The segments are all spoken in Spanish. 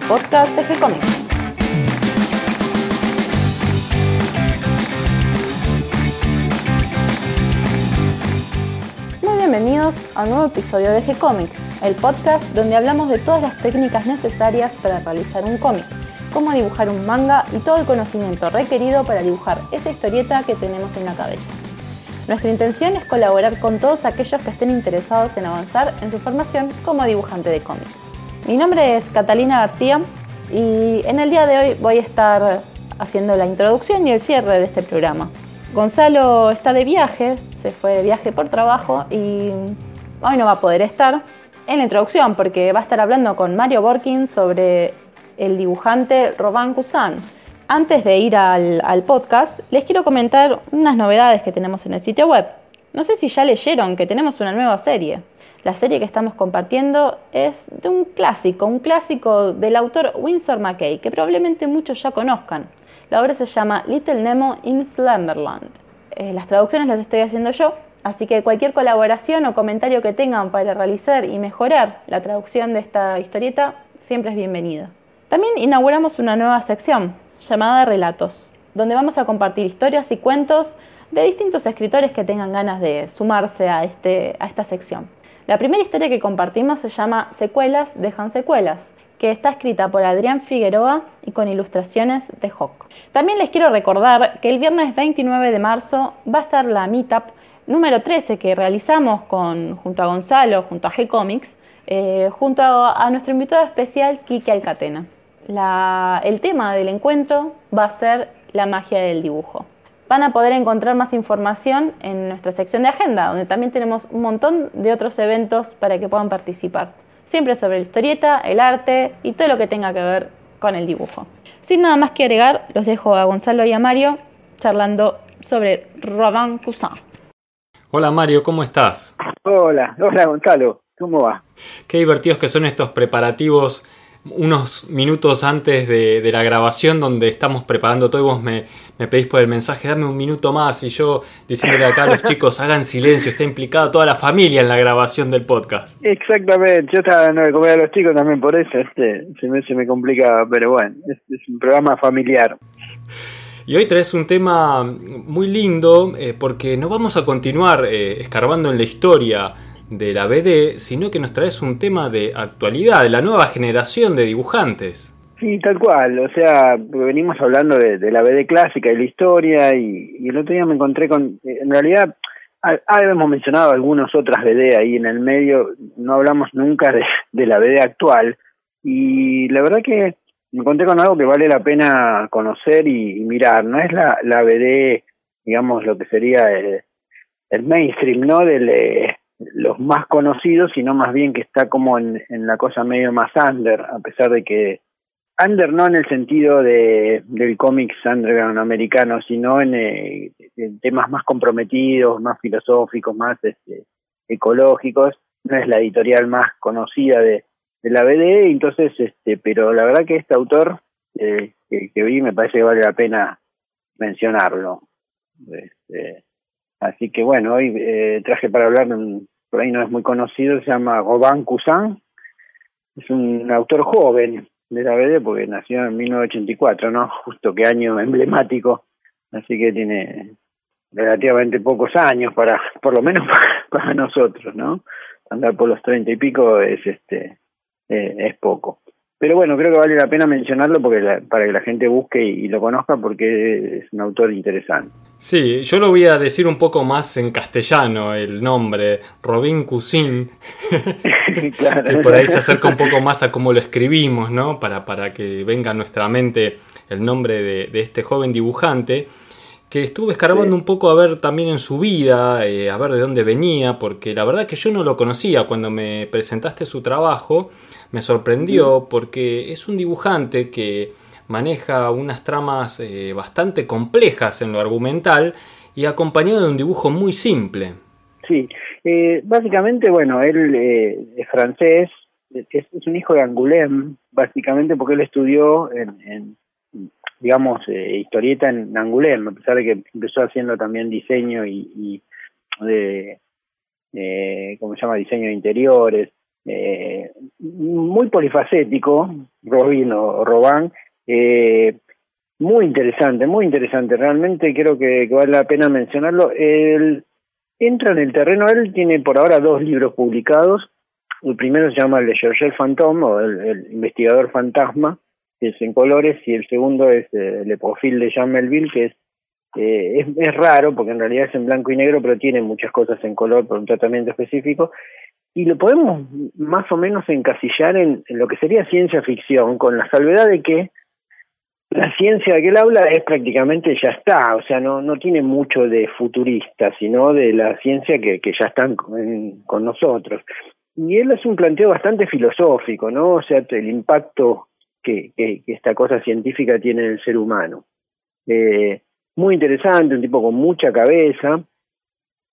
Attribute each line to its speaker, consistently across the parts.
Speaker 1: el podcast de G-Comics. Muy bienvenidos a un nuevo episodio de G-Comics, el podcast donde hablamos de todas las técnicas necesarias para realizar un cómic, cómo dibujar un manga y todo el conocimiento requerido para dibujar esa historieta que tenemos en la cabeza. Nuestra intención es colaborar con todos aquellos que estén interesados en avanzar en su formación como dibujante de cómics. Mi nombre es Catalina García y en el día de hoy voy a estar haciendo la introducción y el cierre de este programa. Gonzalo está de viaje, se fue de viaje por trabajo y hoy no va a poder estar en la introducción porque va a estar hablando con Mario Borkin sobre el dibujante Robin Cousin. Antes de ir al, al, podcast, les quiero comentar unas novedades que tenemos en el sitio web. No sé si ya leyeron que tenemos una nueva serie. La serie que estamos compartiendo es de un clásico, un clásico del autor Winsor McKay, que probablemente muchos ya conozcan. La obra se llama Little Nemo in Slumberland. Eh, las traducciones las estoy haciendo yo, así que cualquier colaboración o comentario que tengan para realizar y mejorar la traducción de esta historieta siempre es bienvenida. También inauguramos una nueva sección llamada Relatos, donde vamos a compartir historias y cuentos de distintos escritores que tengan ganas de sumarse a, este, a esta sección. La primera historia que compartimos se llama Secuelas dejan secuelas, que está escrita por Adrián Figueroa y con ilustraciones de Hawk. También les quiero recordar que el viernes 29 de marzo va a estar la Meetup número 13 que realizamos con, junto a Gonzalo, junto a G-Comics, eh, junto a, nuestro invitado especial Kike Alcatena el tema del encuentro va a ser la magia del dibujo. Van a poder encontrar más información en nuestra sección de agenda, donde también tenemos un montón de otros eventos para que puedan participar. Siempre sobre la historieta, el arte y todo lo que tenga que ver con el dibujo. Sin nada más que agregar, los dejo a Gonzalo y a Mario charlando sobre Robin Cousin.
Speaker 2: Hola Mario, ¿cómo estás?
Speaker 3: Hola, hola Gonzalo, ¿cómo va?
Speaker 2: Qué divertidos que son estos preparativos unos minutos antes de, de, la grabación donde estamos preparando todo y vos me, me, pedís por el mensaje, dame un minuto más y yo diciéndole acá a los chicos, hagan silencio, está implicada toda la familia en la grabación del podcast.
Speaker 3: Exactamente, yo estaba dando de comer a los chicos también por eso, este, se me, se me complicaba, pero bueno, es, es un programa familiar.
Speaker 2: Y hoy traes un tema muy lindo eh, porque no vamos a continuar eh, escarbando en la historia de la BD, sino que nos traes un tema de actualidad, de la nueva generación de dibujantes.
Speaker 3: Sí, tal cual, o sea, venimos hablando de, de la BD clásica y la historia, y, el otro día me encontré con, en realidad, hemos mencionado algunas otras BD ahí en el medio, no hablamos nunca de, de la BD actual, y la verdad que me encontré con algo que vale la pena conocer y, y mirar, no es la, la BD, digamos, lo que sería el, el mainstream, ¿no? Del, eh, los más conocidos, sino más bien que está como en, la cosa medio más under, a pesar de que under no en el sentido de del cómics underground americano, sino en, eh, en, temas más comprometidos, más filosóficos, más este, ecológicos. No es la editorial más conocida de, de la BD, entonces, este, pero la verdad que este autor eh, que, vi me parece que vale la pena mencionarlo. Este, Así que bueno, hoy eh, traje para hablar un, por ahí no es muy conocido, se llama Robin Cousin. Es un autor joven de la BD porque nació en 1984, ¿no? Justo que año emblemático. Así que tiene relativamente pocos años para, por lo menos para nosotros, ¿no? Andar por los treinta y pico es este eh, es poco. Pero bueno, creo que vale la pena mencionarlo porque la, para que la gente busque y, lo conozca porque es un autor interesante.
Speaker 2: Sí, yo lo voy a decir un poco más en castellano, el nombre, Robin Cousin, claro. que por ahí se acerca un poco más a cómo lo escribimos, ¿no? Para, para que venga a nuestra mente el nombre de, de este joven dibujante que estuve escarbando sí. un poco a ver también en su vida, eh, a ver de dónde venía, porque la verdad que yo no lo conocía cuando me presentaste su trabajo, me sorprendió porque es un dibujante que maneja unas tramas eh, bastante complejas en lo argumental y acompañado de un dibujo muy simple.
Speaker 3: Sí, eh, básicamente, bueno, él eh, es francés, es, un hijo de Angoulême, básicamente porque él estudió en, en digamos, eh, historieta en Angoulême, a pesar de que empezó haciendo también diseño y, y de, eh, ¿cómo se llama?, diseño de interiores, eh, muy polifacético, Robin o Robán, eh, muy interesante, muy interesante, realmente creo que, vale la pena mencionarlo. Él entra en el terreno, él tiene por ahora dos libros publicados, el primero se llama Le Chercheur Fantôme o el, investigador fantasma, que es en colores, y el segundo es eh, Le Profil de Jean Melville, que es, eh, es, es raro porque en realidad es en blanco y negro, pero tiene muchas cosas en color por un tratamiento específico. Y lo podemos más o menos encasillar en, lo que sería ciencia ficción, con la salvedad de que la ciencia de que él habla es prácticamente ya está, o sea, no, no tiene mucho de futurista, sino de la ciencia que, que ya están con, nosotros. Y él hace un planteo bastante filosófico, ¿no? O sea, el impacto que, que, esta cosa científica tiene en el ser humano. Eh, muy interesante, un tipo con mucha cabeza.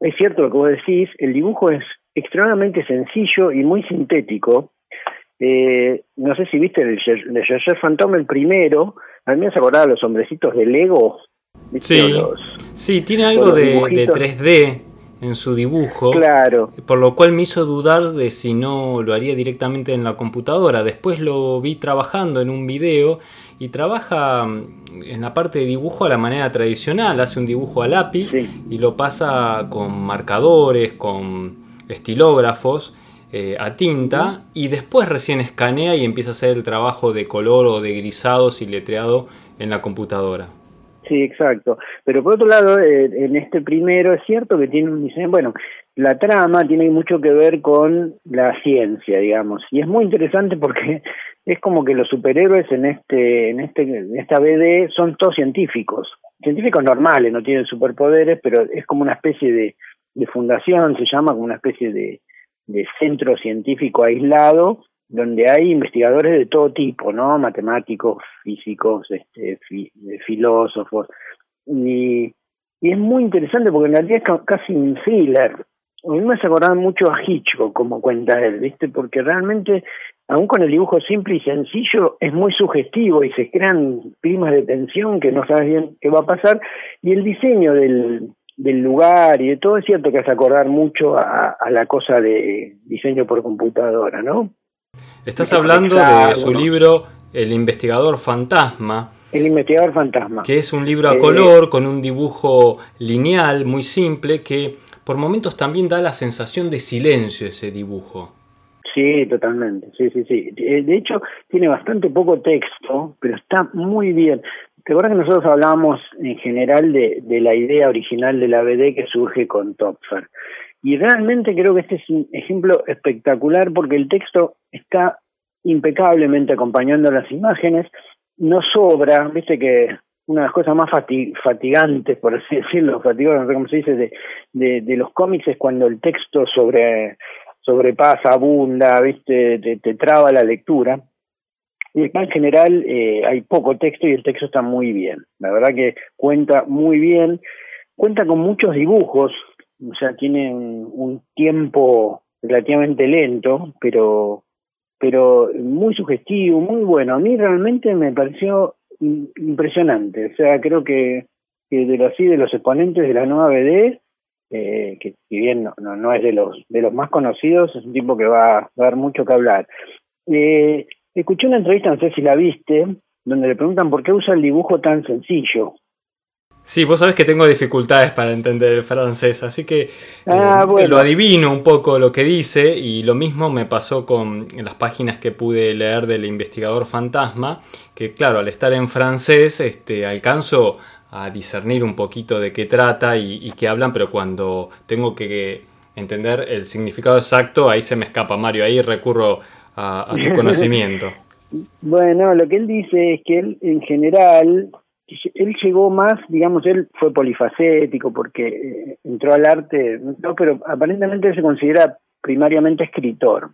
Speaker 3: Es cierto lo que vos decís, el dibujo es extremadamente sencillo y muy sintético. Eh, no sé si viste el de Phantom el primero, a mí me hace acordar a los hombrecitos de Lego.
Speaker 2: Sí, sí, tiene algo de, de 3D en su dibujo.
Speaker 3: Claro.
Speaker 2: Por lo cual me hizo dudar de si no lo haría directamente en la computadora. Después lo vi trabajando en un video y trabaja mm, en la parte de dibujo a la manera tradicional. Hace un dibujo a lápiz y lo pasa con marcadores, con estilógrafos. Eh, a tinta y después recién escanea y empieza a hacer el trabajo de color o de grisados y letreado en la computadora.
Speaker 3: Sí, exacto. Pero por otro lado, eh, en este primero es cierto que tiene un diseño, bueno, la trama tiene mucho que ver con la ciencia, digamos, y es muy interesante porque es como que los superhéroes en este, en este, en esta BD son todos científicos, científicos normales, no tienen superpoderes, pero es como una especie de, de fundación, se llama como una especie de, de centro científico aislado donde hay investigadores de todo tipo, ¿no? Matemáticos, físicos, este, filósofos. Y, y, es muy interesante porque en realidad es casi un thriller. A mí me hace acordar mucho a Hitchcock, como cuenta él, ¿viste? Porque realmente, aun con el dibujo simple y sencillo, es muy sugestivo y se crean climas de tensión que no sabes bien qué va a pasar. Y el diseño del, del lugar y de todo es cierto que hace acordar mucho a, a la cosa de diseño por computadora, ¿no?
Speaker 2: Estás hablando de su libro El investigador fantasma.
Speaker 3: El investigador fantasma.
Speaker 2: Que es un libro a color con un dibujo lineal muy simple que por momentos también da la sensación de silencio ese dibujo.
Speaker 3: Sí, totalmente. Sí, sí, sí. De hecho, tiene bastante poco texto, pero está muy bien. ¿Te acuerdas que nosotros hablábamos en general de, la idea original de la BD que surge con Topfer? Y realmente creo que este es un ejemplo espectacular porque el texto está impecablemente acompañando las imágenes, no sobra, viste que una de las cosas más fatigantes, por así decirlo, fatigoso, no sé cómo se dice, de, de, de, los cómics es cuando el texto sobre, sobrepasa, abunda, viste, te, te traba la lectura. Y en general eh, hay poco texto y el texto está muy bien. La verdad que cuenta muy bien. Cuenta con muchos dibujos, o sea, tiene un, tiempo relativamente lento, pero pero muy sugestivo, muy bueno. A mí realmente me pareció impresionante. O sea, creo que, que de los así de los exponentes de la nueva BD, eh, que si bien no, no, es de los de los más conocidos, es un tipo que va, a dar mucho que hablar. Eh, escuché una entrevista, no sé si la viste, donde le preguntan por qué usa el dibujo tan sencillo.
Speaker 2: Sí, vos sabés que tengo dificultades para entender el francés, así que
Speaker 3: ah,
Speaker 2: eh, lo adivino un poco lo que dice y lo mismo me pasó con las páginas que pude leer del investigador fantasma, que claro, al estar en francés este, alcanzo a discernir un poquito de qué trata y, qué hablan, pero cuando tengo que entender el significado exacto, ahí se me escapa Mario, ahí recurro a, a tu conocimiento.
Speaker 3: bueno, lo que él dice es que él en general él llegó más, digamos, él fue polifacético porque eh, entró al arte, no, pero aparentemente él se considera primariamente escritor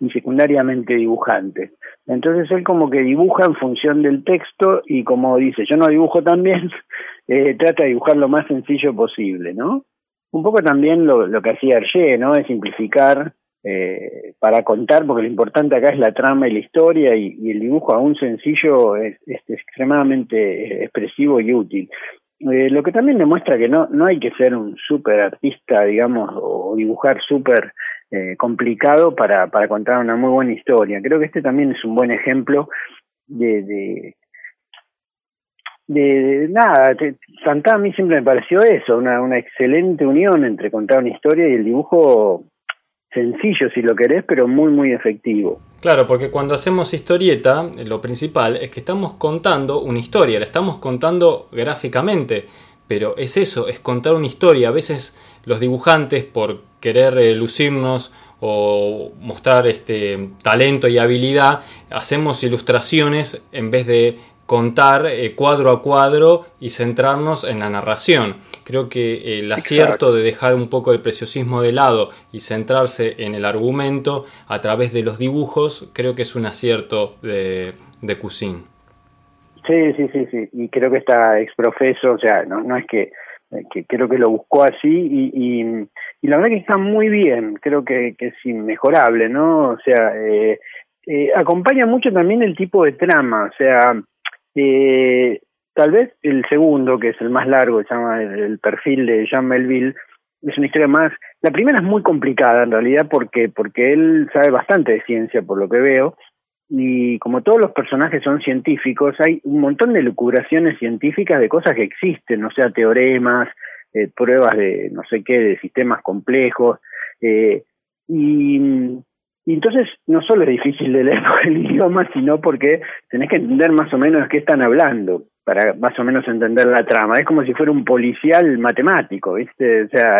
Speaker 3: y secundariamente dibujante. Entonces él como que dibuja en función del texto y como dice, yo no dibujo tan bien, eh, trata de dibujar lo más sencillo posible, ¿no? Un poco también lo, lo que hacía Hergé, ¿no? De simplificar eh, para contar, porque lo importante acá es la trama y la historia, y, el dibujo aún sencillo es, extremadamente expresivo y útil. Eh, lo que también demuestra que no, no hay que ser un súper artista, digamos, o dibujar súper eh, complicado para, para contar una muy buena historia. Creo que este también es un buen ejemplo de, de, nada, Santana a mí siempre me pareció eso, una, una excelente unión entre contar una historia y el dibujo sencillo si lo querés, pero muy muy efectivo.
Speaker 2: Claro, porque cuando hacemos historieta, lo principal es que estamos contando una historia, la estamos contando gráficamente, pero es eso, es contar una historia. A veces los dibujantes, por querer eh, lucirnos o mostrar este talento y habilidad, hacemos ilustraciones en vez de contar eh, cuadro a cuadro y centrarnos en la narración. Creo que el acierto de dejar un poco el preciosismo de lado y centrarse en el argumento a través de los dibujos, creo que es un acierto de, de Cousin.
Speaker 3: Sí, sí, sí, sí. Y creo que está exprofeso, o sea, no, no es que, que creo que lo buscó así y, y, la verdad que está muy bien, creo que, que es inmejorable, ¿no? O sea, eh, eh, acompaña mucho también el tipo de trama, o sea, eh, tal vez el segundo, que es el más largo, se llama el, perfil de Jean Melville, es una historia más. La primera es muy complicada en realidad porque porque él sabe bastante de ciencia por lo que veo y como todos los personajes son científicos hay un montón de lucubraciones científicas de cosas que existen, o sea teoremas, eh, pruebas de no sé qué de sistemas complejos eh, y y entonces no solo es difícil de leer el idioma, sino porque tenés que entender más o menos qué están hablando, para más o menos entender la trama. Es como si fuera un policial matemático, ¿viste? O sea,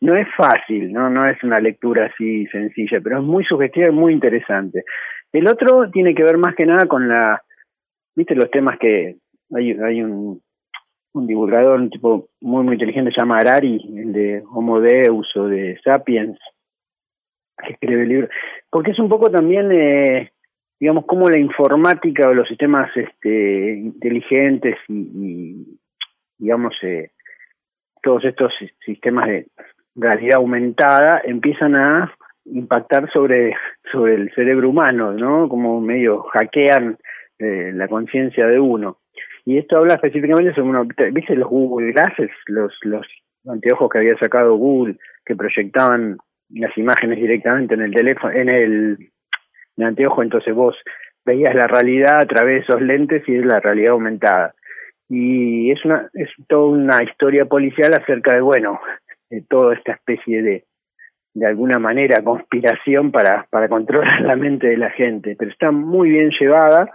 Speaker 3: no es fácil, ¿no? No es una lectura así sencilla, pero es muy sugestiva y muy interesante. El otro tiene que ver más que nada con la, ¿viste? Los temas que hay, un divulgador, un tipo muy, muy inteligente, se llama Arari, el de Homo Deus o de Sapiens, que escribe el libro, porque es un poco también, eh, digamos, como la informática o los sistemas este, inteligentes y, digamos, eh, todos estos sistemas de realidad aumentada empiezan a impactar sobre, sobre el cerebro humano, ¿no? Como medio hackean eh, la conciencia de uno. Y esto habla específicamente sobre uno, ¿viste los Google Glasses, los, los anteojos que había sacado Google, que proyectaban las imágenes directamente en el teléfono, en el, anteojo, entonces vos veías la realidad a través de esos lentes y es la realidad aumentada. Y es una, es toda una historia policial acerca de, bueno, de toda esta especie de, de alguna manera, conspiración para, para controlar la mente de la gente. Pero está muy bien llevada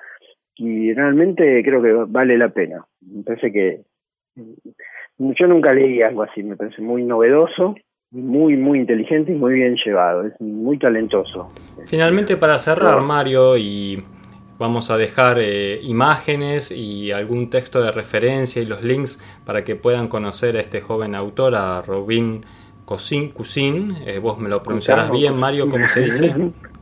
Speaker 3: y realmente creo que vale la pena. Me parece que yo nunca leí algo así, me parece muy novedoso muy, muy inteligente y muy bien llevado, es muy talentoso.
Speaker 2: Finalmente, para cerrar, Mario, y vamos a dejar eh, imágenes y algún texto de referencia y los links para que puedan conocer a este joven autor, a Robin Cousin. Cousin. Eh, vos me lo pronunciarás bien, Mario, ¿cómo se dice?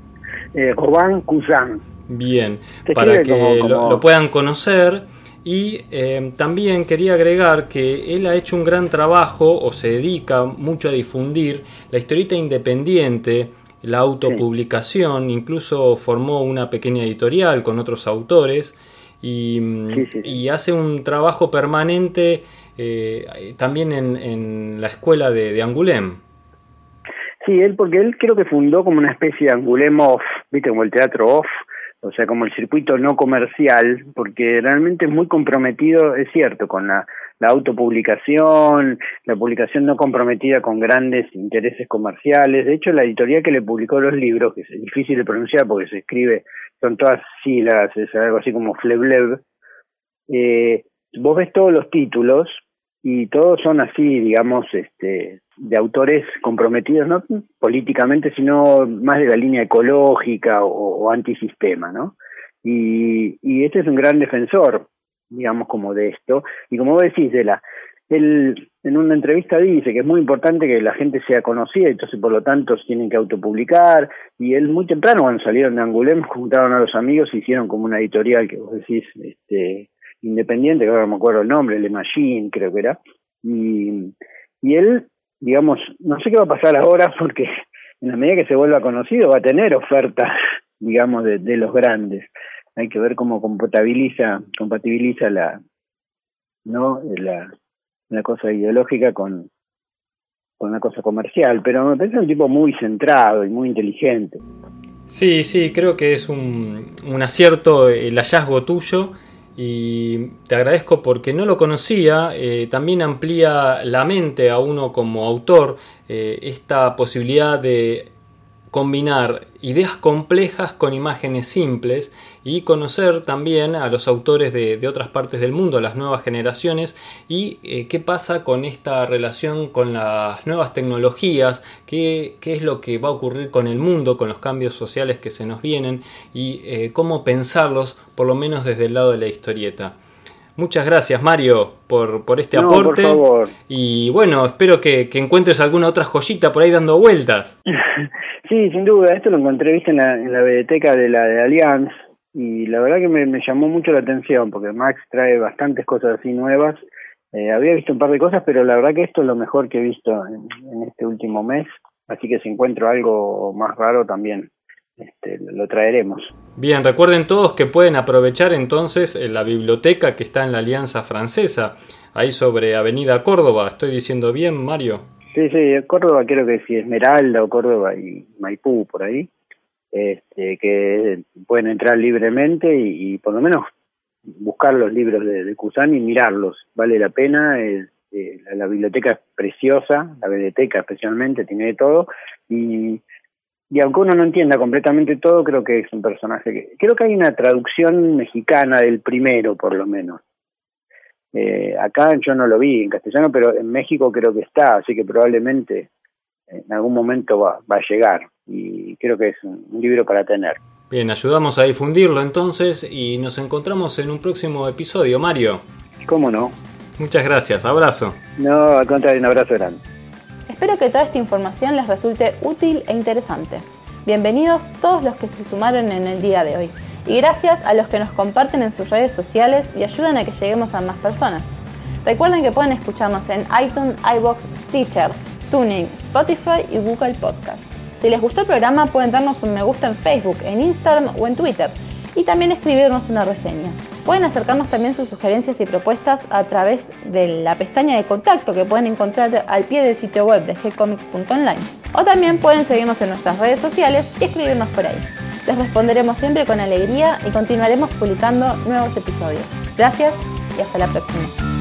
Speaker 3: eh, Robin Cousin.
Speaker 2: Bien, para que lo puedan conocer. Y eh, también quería agregar que él ha hecho un gran trabajo o se dedica mucho a difundir la historieta independiente, la autopublicación, incluso formó una pequeña editorial con otros autores y, y hace un trabajo permanente eh, también en, en, la escuela de, de Angulem.
Speaker 3: Sí, él porque él creo que fundó como una especie de Angulem off, viste, como el teatro off, o sea, como el circuito no comercial, porque realmente es muy comprometido, es cierto, con la, la autopublicación, la publicación no comprometida con grandes intereses comerciales. De hecho, la editorial que le publicó los libros, que es difícil de pronunciar porque se escribe, son todas siglas, es algo así como Fleblev, eh, vos ves todos los títulos y todos son así, digamos, este, de autores comprometidos no políticamente, sino más de la línea ecológica o, antisistema, ¿no? Y, este es un gran defensor, digamos, como de esto. Y como vos decís, de la, él en una entrevista dice que es muy importante que la gente sea conocida, entonces por lo tanto tienen que autopublicar. Y él muy temprano, cuando salieron de Angulem, juntaron a los amigos y hicieron como una editorial que vos decís, este, independiente, que ahora no me acuerdo el nombre, Le Machine creo que era, y, él, digamos, no sé qué va a pasar ahora porque en la medida que se vuelva conocido va a tener ofertas, digamos, de, los grandes. Hay que ver cómo compatibiliza, compatibiliza la, ¿no? La, la cosa ideológica con, con una cosa comercial, pero me parece un tipo muy centrado y muy inteligente.
Speaker 2: Sí, sí, creo que es un, un acierto el hallazgo tuyo y te agradezco porque no lo conocía, eh, también amplía la mente a uno como autor eh, esta posibilidad de combinar ideas complejas con imágenes simples y conocer también a los autores de, otras partes del mundo, las nuevas generaciones y eh, qué pasa con esta relación con las nuevas tecnologías, qué, qué, es lo que va a ocurrir con el mundo, con los cambios sociales que se nos vienen y eh, cómo pensarlos por lo menos desde el lado de la historieta. Muchas gracias Mario por, por este aporte. Y bueno, espero que, que encuentres alguna otra joyita por ahí dando vueltas.
Speaker 3: Sí, sin duda, esto lo encontré viste en la, en la biblioteca de la de Allianz y la verdad que me, llamó mucho la atención porque Max trae bastantes cosas así nuevas. Eh, había visto un par de cosas, pero la verdad que esto es lo mejor que he visto en, este último mes, así que si encuentro algo más raro también este, lo traeremos.
Speaker 2: Bien, recuerden todos que pueden aprovechar entonces la biblioteca que está en la Alianza Francesa, ahí sobre Avenida Córdoba. ¿Estoy diciendo bien, Mario?
Speaker 3: Sí, sí, Córdoba creo que sí, Esmeralda o Córdoba y Maipú por ahí, este, que pueden entrar libremente y, por lo menos buscar los libros de, de y mirarlos, vale la pena, eh, la, biblioteca es preciosa, la biblioteca especialmente tiene de todo y, y aunque uno no entienda completamente todo, creo que es un personaje que, creo que hay una traducción mexicana del primero por lo menos, eh, acá yo no lo vi en castellano, pero en México creo que está, así que probablemente en algún momento va, va a llegar y creo que es un, libro para tener.
Speaker 2: Bien, ayudamos a difundirlo entonces y nos encontramos en un próximo episodio, Mario.
Speaker 3: ¿Cómo no?
Speaker 2: Muchas gracias, abrazo.
Speaker 3: No, al contrario, un abrazo grande.
Speaker 1: Espero que toda esta información les resulte útil e interesante. Bienvenidos todos los que se sumaron en el día de hoy y gracias a los que nos comparten en sus redes sociales y ayudan a que lleguemos a más personas. Recuerden que pueden escucharnos en iTunes, iBox, Stitcher, Tuning, Spotify y Google Podcast. Si les gustó el programa pueden darnos un me gusta en Facebook, en Instagram o en Twitter y también escribirnos una reseña. Pueden acercarnos también sus sugerencias y propuestas a través de la pestaña de contacto que pueden encontrar al pie del sitio web de gcomics.online. O también pueden seguirnos en nuestras redes sociales y escribirnos por ahí. Les responderemos siempre con alegría y continuaremos publicando nuevos episodios. Gracias y hasta la próxima.